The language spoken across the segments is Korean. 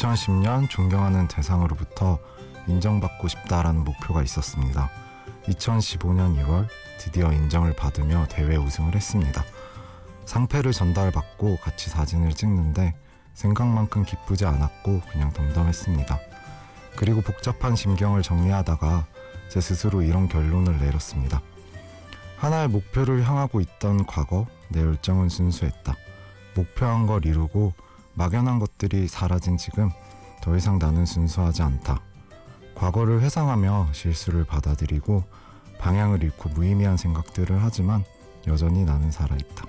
2010년 존경하는 대상으로부터 인정받고 싶다라는 목표가 있었습니다. 2015년 2월 드디어 인정을 받으며 대회 우승을 했습니다. 상패를 전달받고 같이 사진을 찍는데 생각만큼 기쁘지 않았고 그냥 덤덤했습니다. 그리고 복잡한 심경을 정리하다가 제 스스로 이런 결론을 내렸습니다. 하나의 목표를 향하고 있던 과거 내 열정은 순수했다. 목표한 걸 이루고 막연한 것들이 사라진 지금 더 이상 나는 순수하지 않다. 과거를 회상하며 실수를 받아들이고 방향을 잃고 무의미한 생각들을 하지만 여전히 나는 살아있다.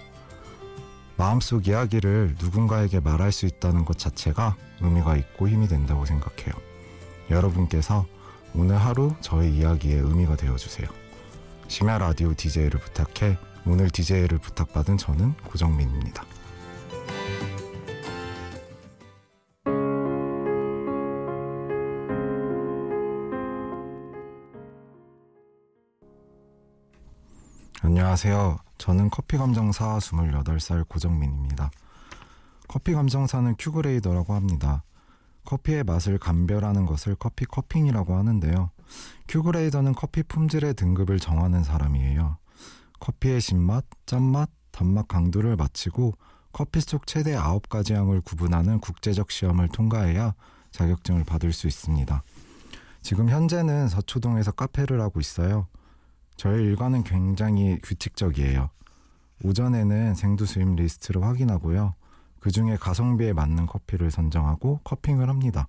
마음속 이야기를 누군가에게 말할 수 있다는 것 자체가 의미가 있고 힘이 된다고 생각해요. 여러분께서 오늘 하루 저의 이야기에 의미가 되어주세요. 심야 라디오 DJ를 부탁해 오늘 DJ를 부탁받은 저는 고정민입니다. 안녕하세요. 저는 커피 감정사 28살 고정민입니다. 커피 감정사는 큐그레이더라고 합니다. 커피의 맛을 감별하는 것을 커피 커핑이라고 하는데요. Q-Grader는 커피 품질의 등급을 정하는 사람이에요. 커피의 신맛, 짠맛, 단맛 강도를 맞히고 커피 속 최대 9가지 향을 구분하는 국제적 시험을 통과해야 자격증을 받을 수 있습니다. 지금 현재는 서초동에서 카페를 하고 있어요. 저의 일과는 굉장히 규칙적이에요. 오전에는 생두 수입 리스트를 확인하고요. 그 중에 가성비에 맞는 커피를 선정하고 cupping을 합니다.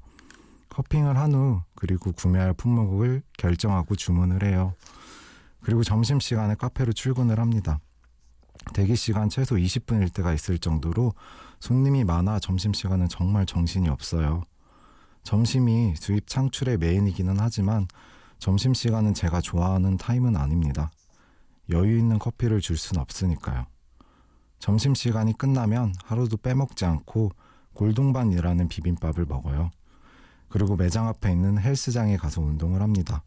커핑을 한 후 그리고 구매할 품목을 결정하고 주문을 해요. 그리고 점심 시간에 카페로 출근을 합니다. 대기 시간 최소 20분일 때가 있을 정도로 손님이 많아 점심 시간은 정말 정신이 없어요. 점심이 수입 창출의 메인이기는 하지만 점심시간은 제가 좋아하는 타임은 아닙니다. 여유 있는 커피를 줄 순 없으니까요. 점심시간이 끝나면 하루도 빼먹지 않고 골동반이라는 비빔밥을 먹어요. 그리고 매장 앞에 있는 헬스장에 가서 운동을 합니다.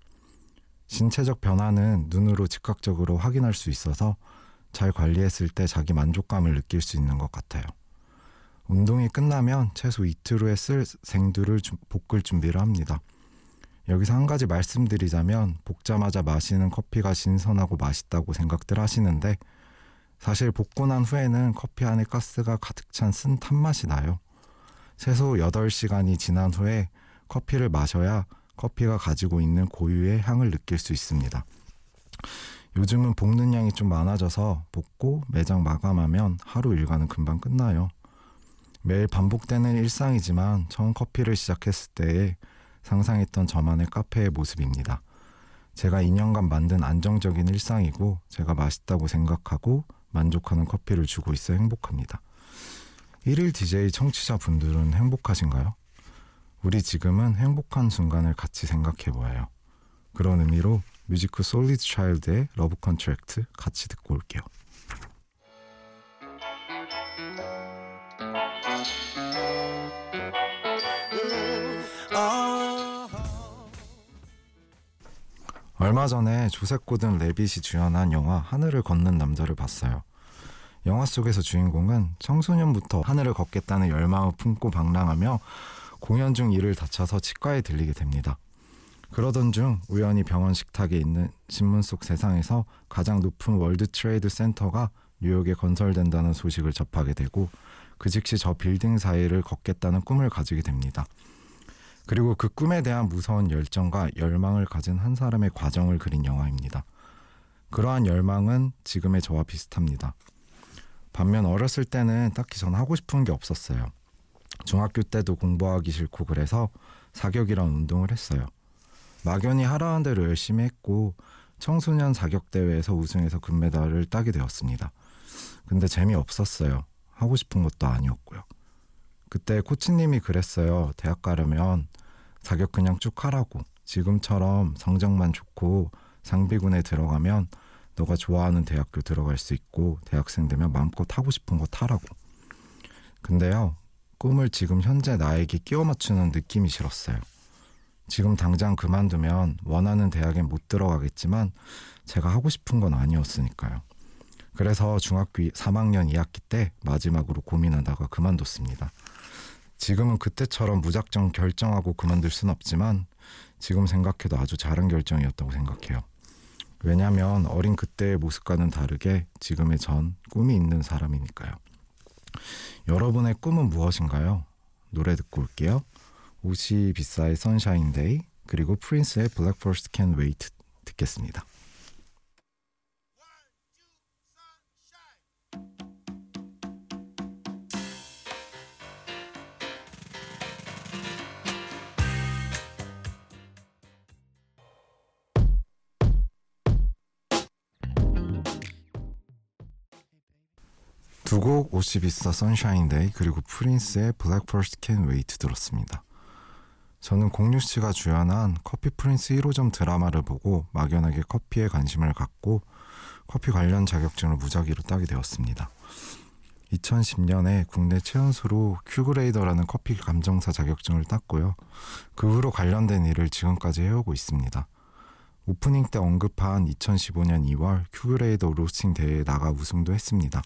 신체적 변화는 눈으로 즉각적으로 확인할 수 있어서 잘 관리했을 때 자기 만족감을 느낄 수 있는 것 같아요. 운동이 끝나면 최소 이틀 후에 쓸 생두를 볶을 준비를 합니다. 여기서 한 가지 말씀드리자면 볶자마자 마시는 커피가 신선하고 맛있다고 생각들 하시는데 사실 볶고 난 후에는 커피 안에 가스가 가득 찬 쓴 탄맛이 나요. 최소 8시간이 지난 후에 커피를 마셔야 커피가 가지고 있는 고유의 향을 느낄 수 있습니다. 요즘은 볶는 양이 좀 많아져서 볶고 매장 마감하면 하루 일과는 금방 끝나요. 매일 반복되는 일상이지만 처음 커피를 시작했을 때의 상상했던 저만의 카페의 모습입니다. 제가 2년간 만든 안정적인 일상이고 제가 맛있다고 생각하고 만족하는 커피를 주고 있어 행복합니다. 1일 DJ 청취자분들은 행복하신가요? 우리 지금은 행복한 순간을 같이 생각해 보아요. 그런 의미로 Musiq Soulchild의 Love Contract 같이 듣고 올게요. 얼마 전에 조셉 고든 레빗이 주연한 영화 하늘을 걷는 남자를 봤어요. 영화 속에서 주인공은 청소년부터 하늘을 걷겠다는 열망을 품고 방랑하며 공연 중 이를 다쳐서 치과에 들리게 됩니다. 그러던 중 우연히 병원 식탁에 있는 신문 속 세상에서 가장 높은 월드 트레이드 센터가 뉴욕에 건설된다는 소식을 접하게 되고 그 즉시 저 빌딩 사이를 걷겠다는 꿈을 가지게 됩니다. 그리고 그 꿈에 대한 무서운 열정과 열망을 가진 한 사람의 과정을 그린 영화입니다. 그러한 열망은 지금의 저와 비슷합니다. 반면 어렸을 때는 딱히 전 하고 싶은 게 없었어요. 중학교 때도 공부하기 싫고 그래서 사격이란 운동을 했어요. 막연히 하라는 대로 열심히 했고 청소년 사격 대회에서 우승해서 금메달을 따게 되었습니다. 근데 재미없었어요. 하고 싶은 것도 아니었고요. 그때 코치님이 그랬어요. 대학 가려면 사격 그냥 쭉 하라고. 지금처럼 성적만 좋고 상비군에 들어가면 너가 좋아하는 대학교 들어갈 수 있고 대학생 되면 마음껏 하고 싶은 거 타라고. 근데요. 꿈을 지금 현재 나에게 끼워 맞추는 느낌이 싫었어요. 지금 당장 그만두면 원하는 대학에 못 들어가겠지만 제가 하고 싶은 건 아니었으니까요. 그래서 중학교 3학년 2학기 때 마지막으로 고민하다가 그만뒀습니다. 지금은 그때처럼 무작정 결정하고 그만둘 순 없지만 지금 생각해도 아주 잘한 결정이었다고 생각해요. 왜냐하면 어린 그때의 모습과는 다르게 지금의 전 꿈이 있는 사람이니까요. 여러분의 꿈은 무엇인가요? 노래 듣고 올게요. Osibisa의 Sunshine Day 그리고 프린스의 Breakfast Can Wait 듣겠습니다. 곡 옷이 비싸 선샤인 데이 그리고 프린스의 블랙 퍼스트 캔 웨이트 들었습니다. 저는 공유 씨가 주연한 커피 프린스 1호점 드라마를 보고 막연하게 커피에 관심을 갖고 커피 관련 자격증을 무작위로 따게 되었습니다. 2010년에 국내 최연소로 Q-Grader라는 커피 감정사 자격증을 땄고요. 그 후로 관련된 일을 지금까지 해오고 있습니다. 오프닝 때 언급한 2015년 2월 Q-Grader 로스팅 대회에 나가 우승도 했습니다.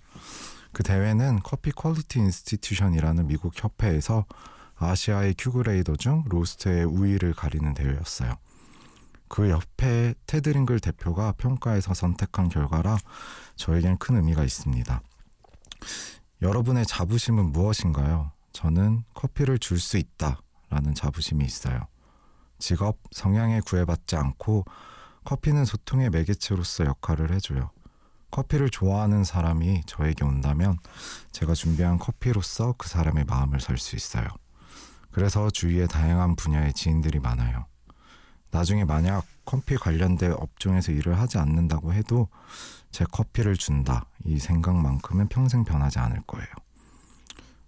그 대회는 Coffee Quality Institution이라는 미국 협회에서 아시아의 Q-Grader 중 roaster의 우위를 가리는 대회였어요. 그 협회 Ted Lingle 대표가 평가에서 선택한 결과라 저에겐 큰 의미가 있습니다. 여러분의 자부심은 무엇인가요? 저는 커피를 줄 수 있다 라는 자부심이 있어요. 직업, 성향에 구애받지 않고 커피는 소통의 매개체로서 역할을 해줘요. 커피를 좋아하는 사람이 저에게 온다면 제가 준비한 커피로서 그 사람의 마음을 살수 있어요. 그래서 주위에 다양한 분야의 지인들이 많아요. 나중에 만약 커피 관련된 업종에서 일을 하지 않는다고 해도 제 커피를 준다 이 생각만큼은 평생 변하지 않을 거예요.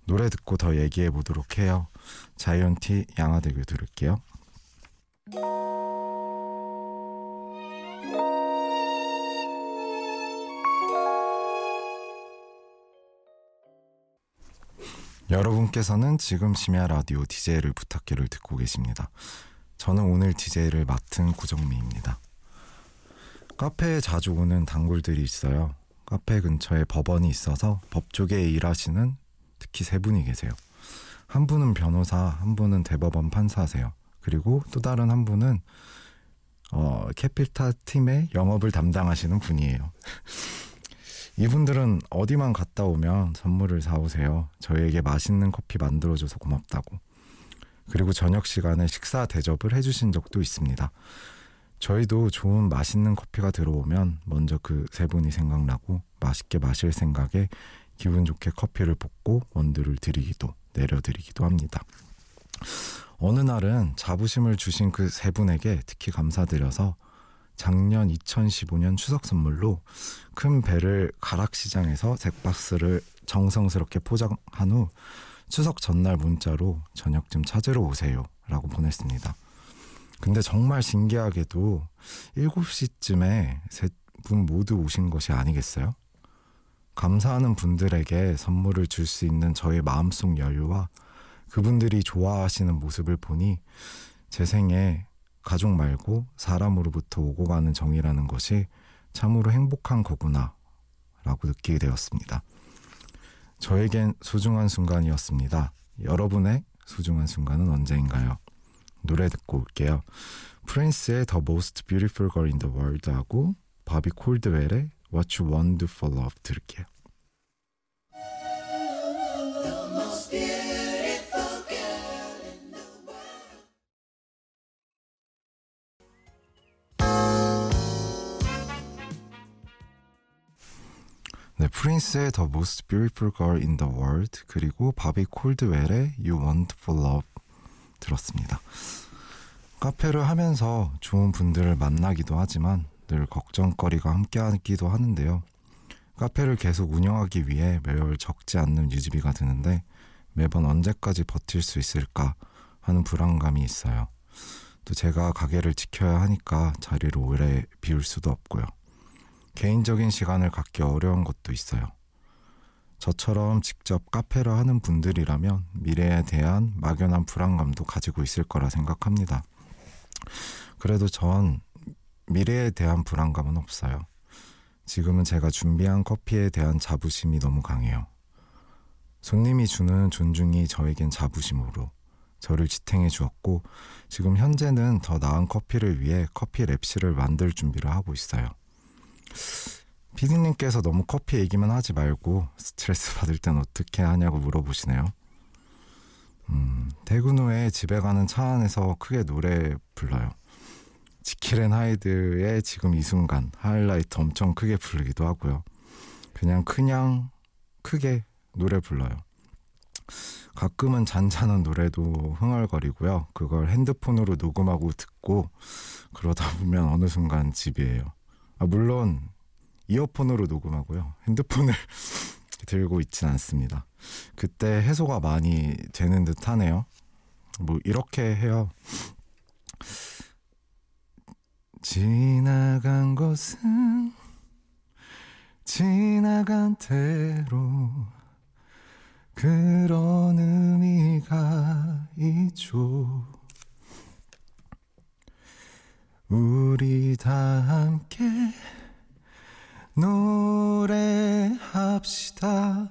노래 듣고 더 얘기해 보도록 해요. 자이언티 양화대교 들을게요. 여러분께서는 지금 심야 라디오 DJ를 부탁해를 듣고 계십니다. 저는 오늘 DJ를 맡은 구정미입니다. 카페에 자주 오는 단골들이 있어요. 카페 근처에 법원이 있어서 법조계에 일하시는 특히 세 분이 계세요. 한 분은 변호사, 한 분은 대법원 판사세요. 그리고 또 다른 한 분은 어, 캐피탈 팀의 영업을 담당하시는 분이에요. 이분들은 어디만 갔다 오면 선물을 사오세요. 저희에게 맛있는 커피 만들어줘서 고맙다고. 그리고 저녁 시간에 식사 대접을 해주신 적도 있습니다. 저희도 좋은 맛있는 커피가 들어오면 먼저 그 세 분이 생각나고 맛있게 마실 생각에 기분 좋게 커피를 붓고 원두를 드리기도 내려드리기도 합니다. 어느 날은 자부심을 주신 그 세 분에게 특히 감사드려서 작년 2015년 추석 선물로 큰 배를 가락시장에서 잭박스를 정성스럽게 포장한 후 추석 전날 문자로 저녁쯤 찾으러 오세요 라고 보냈습니다. 근데 정말 신기하게도 7시쯤에 세 분 모두 오신 것이 아니겠어요? 감사하는 분들에게 선물을 줄 수 있는 저의 마음속 여유와 그분들이 좋아하시는 모습을 보니 제 생에 가족 말고 사람으로부터 오고 가는 정이라는 것이 참으로 행복한 거구나 라고 느끼게 되었습니다. 저에겐 소중한 순간이었습니다. 여러분의 소중한 순간은 언제인가요? 노래 듣고 올게요. 프린스의 The Most Beautiful Girl in the World 하고 바비 콜드웰의 What You Want for Love 들을게요. 프린스의 The Most Beautiful Girl in the World 그리고 바비 콜드웰의 You Want for Love 들었습니다. 카페를 하면서 좋은 분들을 만나기도 하지만 늘 걱정거리가 함께하기도 하는데요. 카페를 계속 운영하기 위해 매월 적지 않는 유지비가 드는데 매번 언제까지 버틸 수 있을까 하는 불안감이 있어요. 또 제가 가게를 지켜야 하니까 자리를 오래 비울 수도 없고요. 개인적인 시간을 갖기 어려운 것도 있어요. 저처럼 직접 카페를 하는 분들이라면 미래에 대한 막연한 불안감도 가지고 있을 거라 생각합니다. 그래도 전 미래에 대한 불안감은 없어요. 지금은 제가 준비한 커피에 대한 자부심이 너무 강해요. 손님이 주는 존중이 저에겐 자부심으로 저를 지탱해 주었고 지금 현재는 더 나은 커피를 위해 커피 랩실을 만들 준비를 하고 있어요. 피디님께서 너무 커피 얘기만 하지 말고 스트레스 받을 땐 어떻게 하냐고 물어보시네요. 음, 퇴근 후에 집에 가는 차 안에서 크게 노래 불러요. 지킬앤 하이드의 지금 이 순간 하이라이트 엄청 크게 부르기도 하고요. 그냥 그냥 크게 노래 불러요. 가끔은 잔잔한 노래도 흥얼거리고요. 그걸 핸드폰으로 녹음하고 듣고 그러다 보면 어느 순간 집이에요. 아, 물론 이어폰으로 녹음하고요. 핸드폰을 들고 있진 않습니다. 그때 해소가 많이 되는 듯 하네요. 뭐 이렇게 해요. 지나간 것은 지나간 대로 그런 의미가 있죠. 우리 다 함께 노래합시다.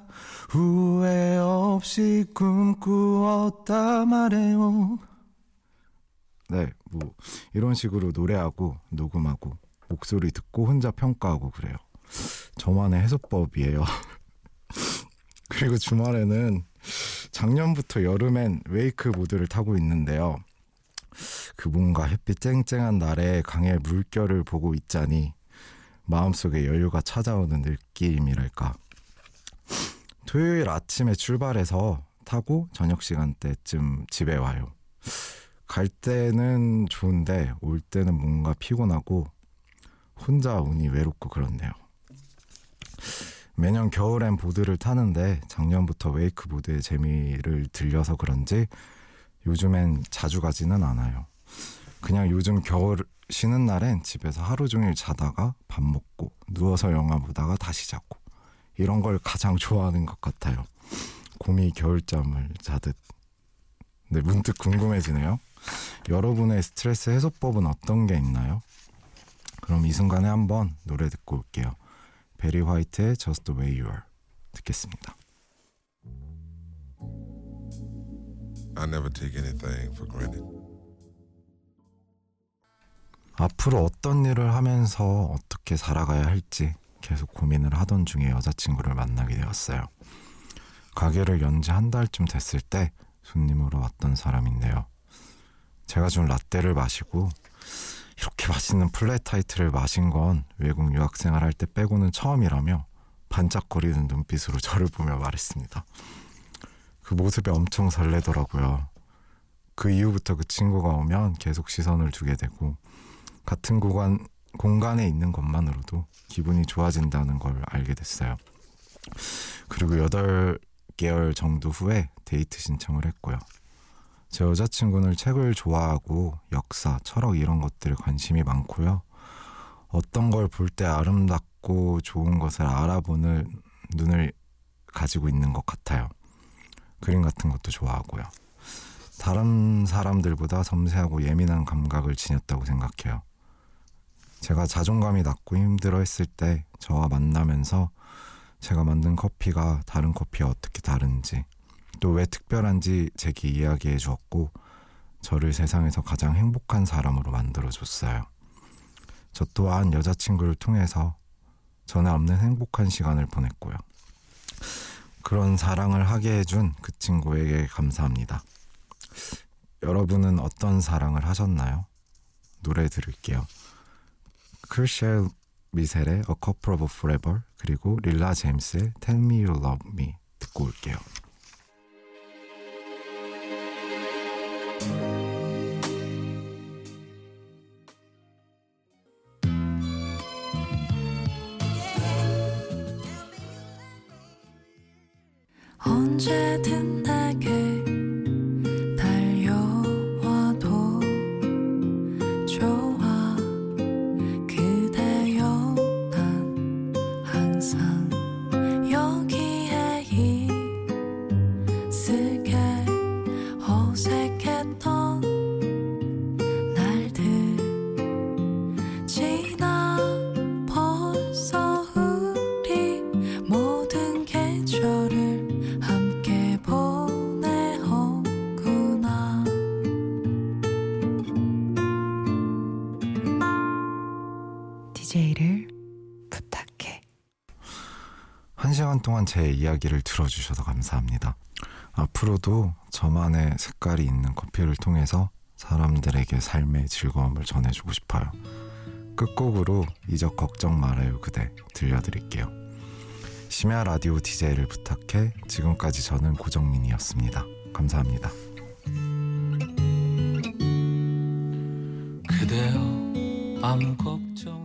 후회 없이 꿈꾸었다 말해요. 네, 뭐 이런 식으로 노래하고 녹음하고 목소리 듣고 혼자 평가하고 그래요. 저만의 해소법이에요. 그리고 주말에는 작년부터 여름엔 웨이크보드를 타고 있는데요. 그 뭔가 햇빛 쨍쨍한 날에 강의 물결을 보고 있자니 마음속에 여유가 찾아오는 느낌이랄까. 토요일 아침에 출발해서 타고 저녁 시간대쯤 집에 와요. 갈 때는 좋은데 올 때는 뭔가 피곤하고 혼자 운이 외롭고 그렇네요. 매년 겨울엔 보드를 타는데 작년부터 웨이크보드의 재미를 들려서 그런지 요즘엔 자주 가지는 않아요. 그냥 요즘 겨울 쉬는 날엔 집에서 하루 종일 자다가 밥 먹고 누워서 영화 보다가 다시 자고 이런 걸 가장 좋아하는 것 같아요. 곰이 겨울잠을 자듯. 네, 문득 궁금해지네요. 여러분의 스트레스 해소법은 어떤 게 있나요? 그럼 이 순간에 한번 노래 듣고 올게요. 베리 화이트의 Just the Way You Are 듣겠습니다. I never take anything for granted. 앞으로 어떤 일을 하면서 어떻게 살아가야 할지 계속 고민을 하던 중에 여자친구를 만나게 되었어요. 가게를 연 지 한 달쯤 됐을 때 손님으로 왔던 사람인데요. 제가 준 라떼를 마시고 이렇게 맛있는 flat white를 마신 건 외국 유학생활 할 때 빼고는 처음이라며 반짝거리는 눈빛으로 저를 보며 말했습니다. 그 모습에 엄청 설레더라고요. 그 이후부터 그 친구가 오면 계속 시선을 두게 되고 같은 공간, 공간에 있는 것만으로도 기분이 좋아진다는 걸 알게 됐어요. 그리고 8개월 정도 후에 데이트 신청을 했고요. 제 여자친구는 책을 좋아하고 역사, 철학 이런 것들에 관심이 많고요. 어떤 걸 볼 때 아름답고 좋은 것을 알아보는 눈을 가지고 있는 것 같아요. 그림 같은 것도 좋아하고요. 다른 사람들보다 섬세하고 예민한 감각을 지녔다고 생각해요. 제가 자존감이 낮고 힘들어 했을 때 저와 만나면서 제가 만든 커피가 다른 커피와 어떻게 다른지 또 왜 특별한지 제게 이야기해 주었고 저를 세상에서 가장 행복한 사람으로 만들어 줬어요. 저 또한 여자친구를 통해서 전에 없는 행복한 시간을 보냈고요. 그런 사랑을 하게 해준 그 친구에게 감사합니다. 여러분은 어떤 사랑을 하셨나요? 노래 들을게요. 크리셜 미셀의 A Couple of Forever 그리고 릴라 제임스의 Tell Me You Love Me 듣고 올게요. 한 시간 동안 제 이야기를 들어주셔서 감사합니다. 앞으로도 저만의 색깔이 있는 커피를 통해서 사람들에게 삶의 즐거움을 전해주고 싶어요. 끝곡으로 이적 걱정 말아요 그대 들려드릴게요. 심야 라디오 DJ를 부탁해 지금까지 저는 고정민이었습니다. 감사합니다. 그대여 아무 걱정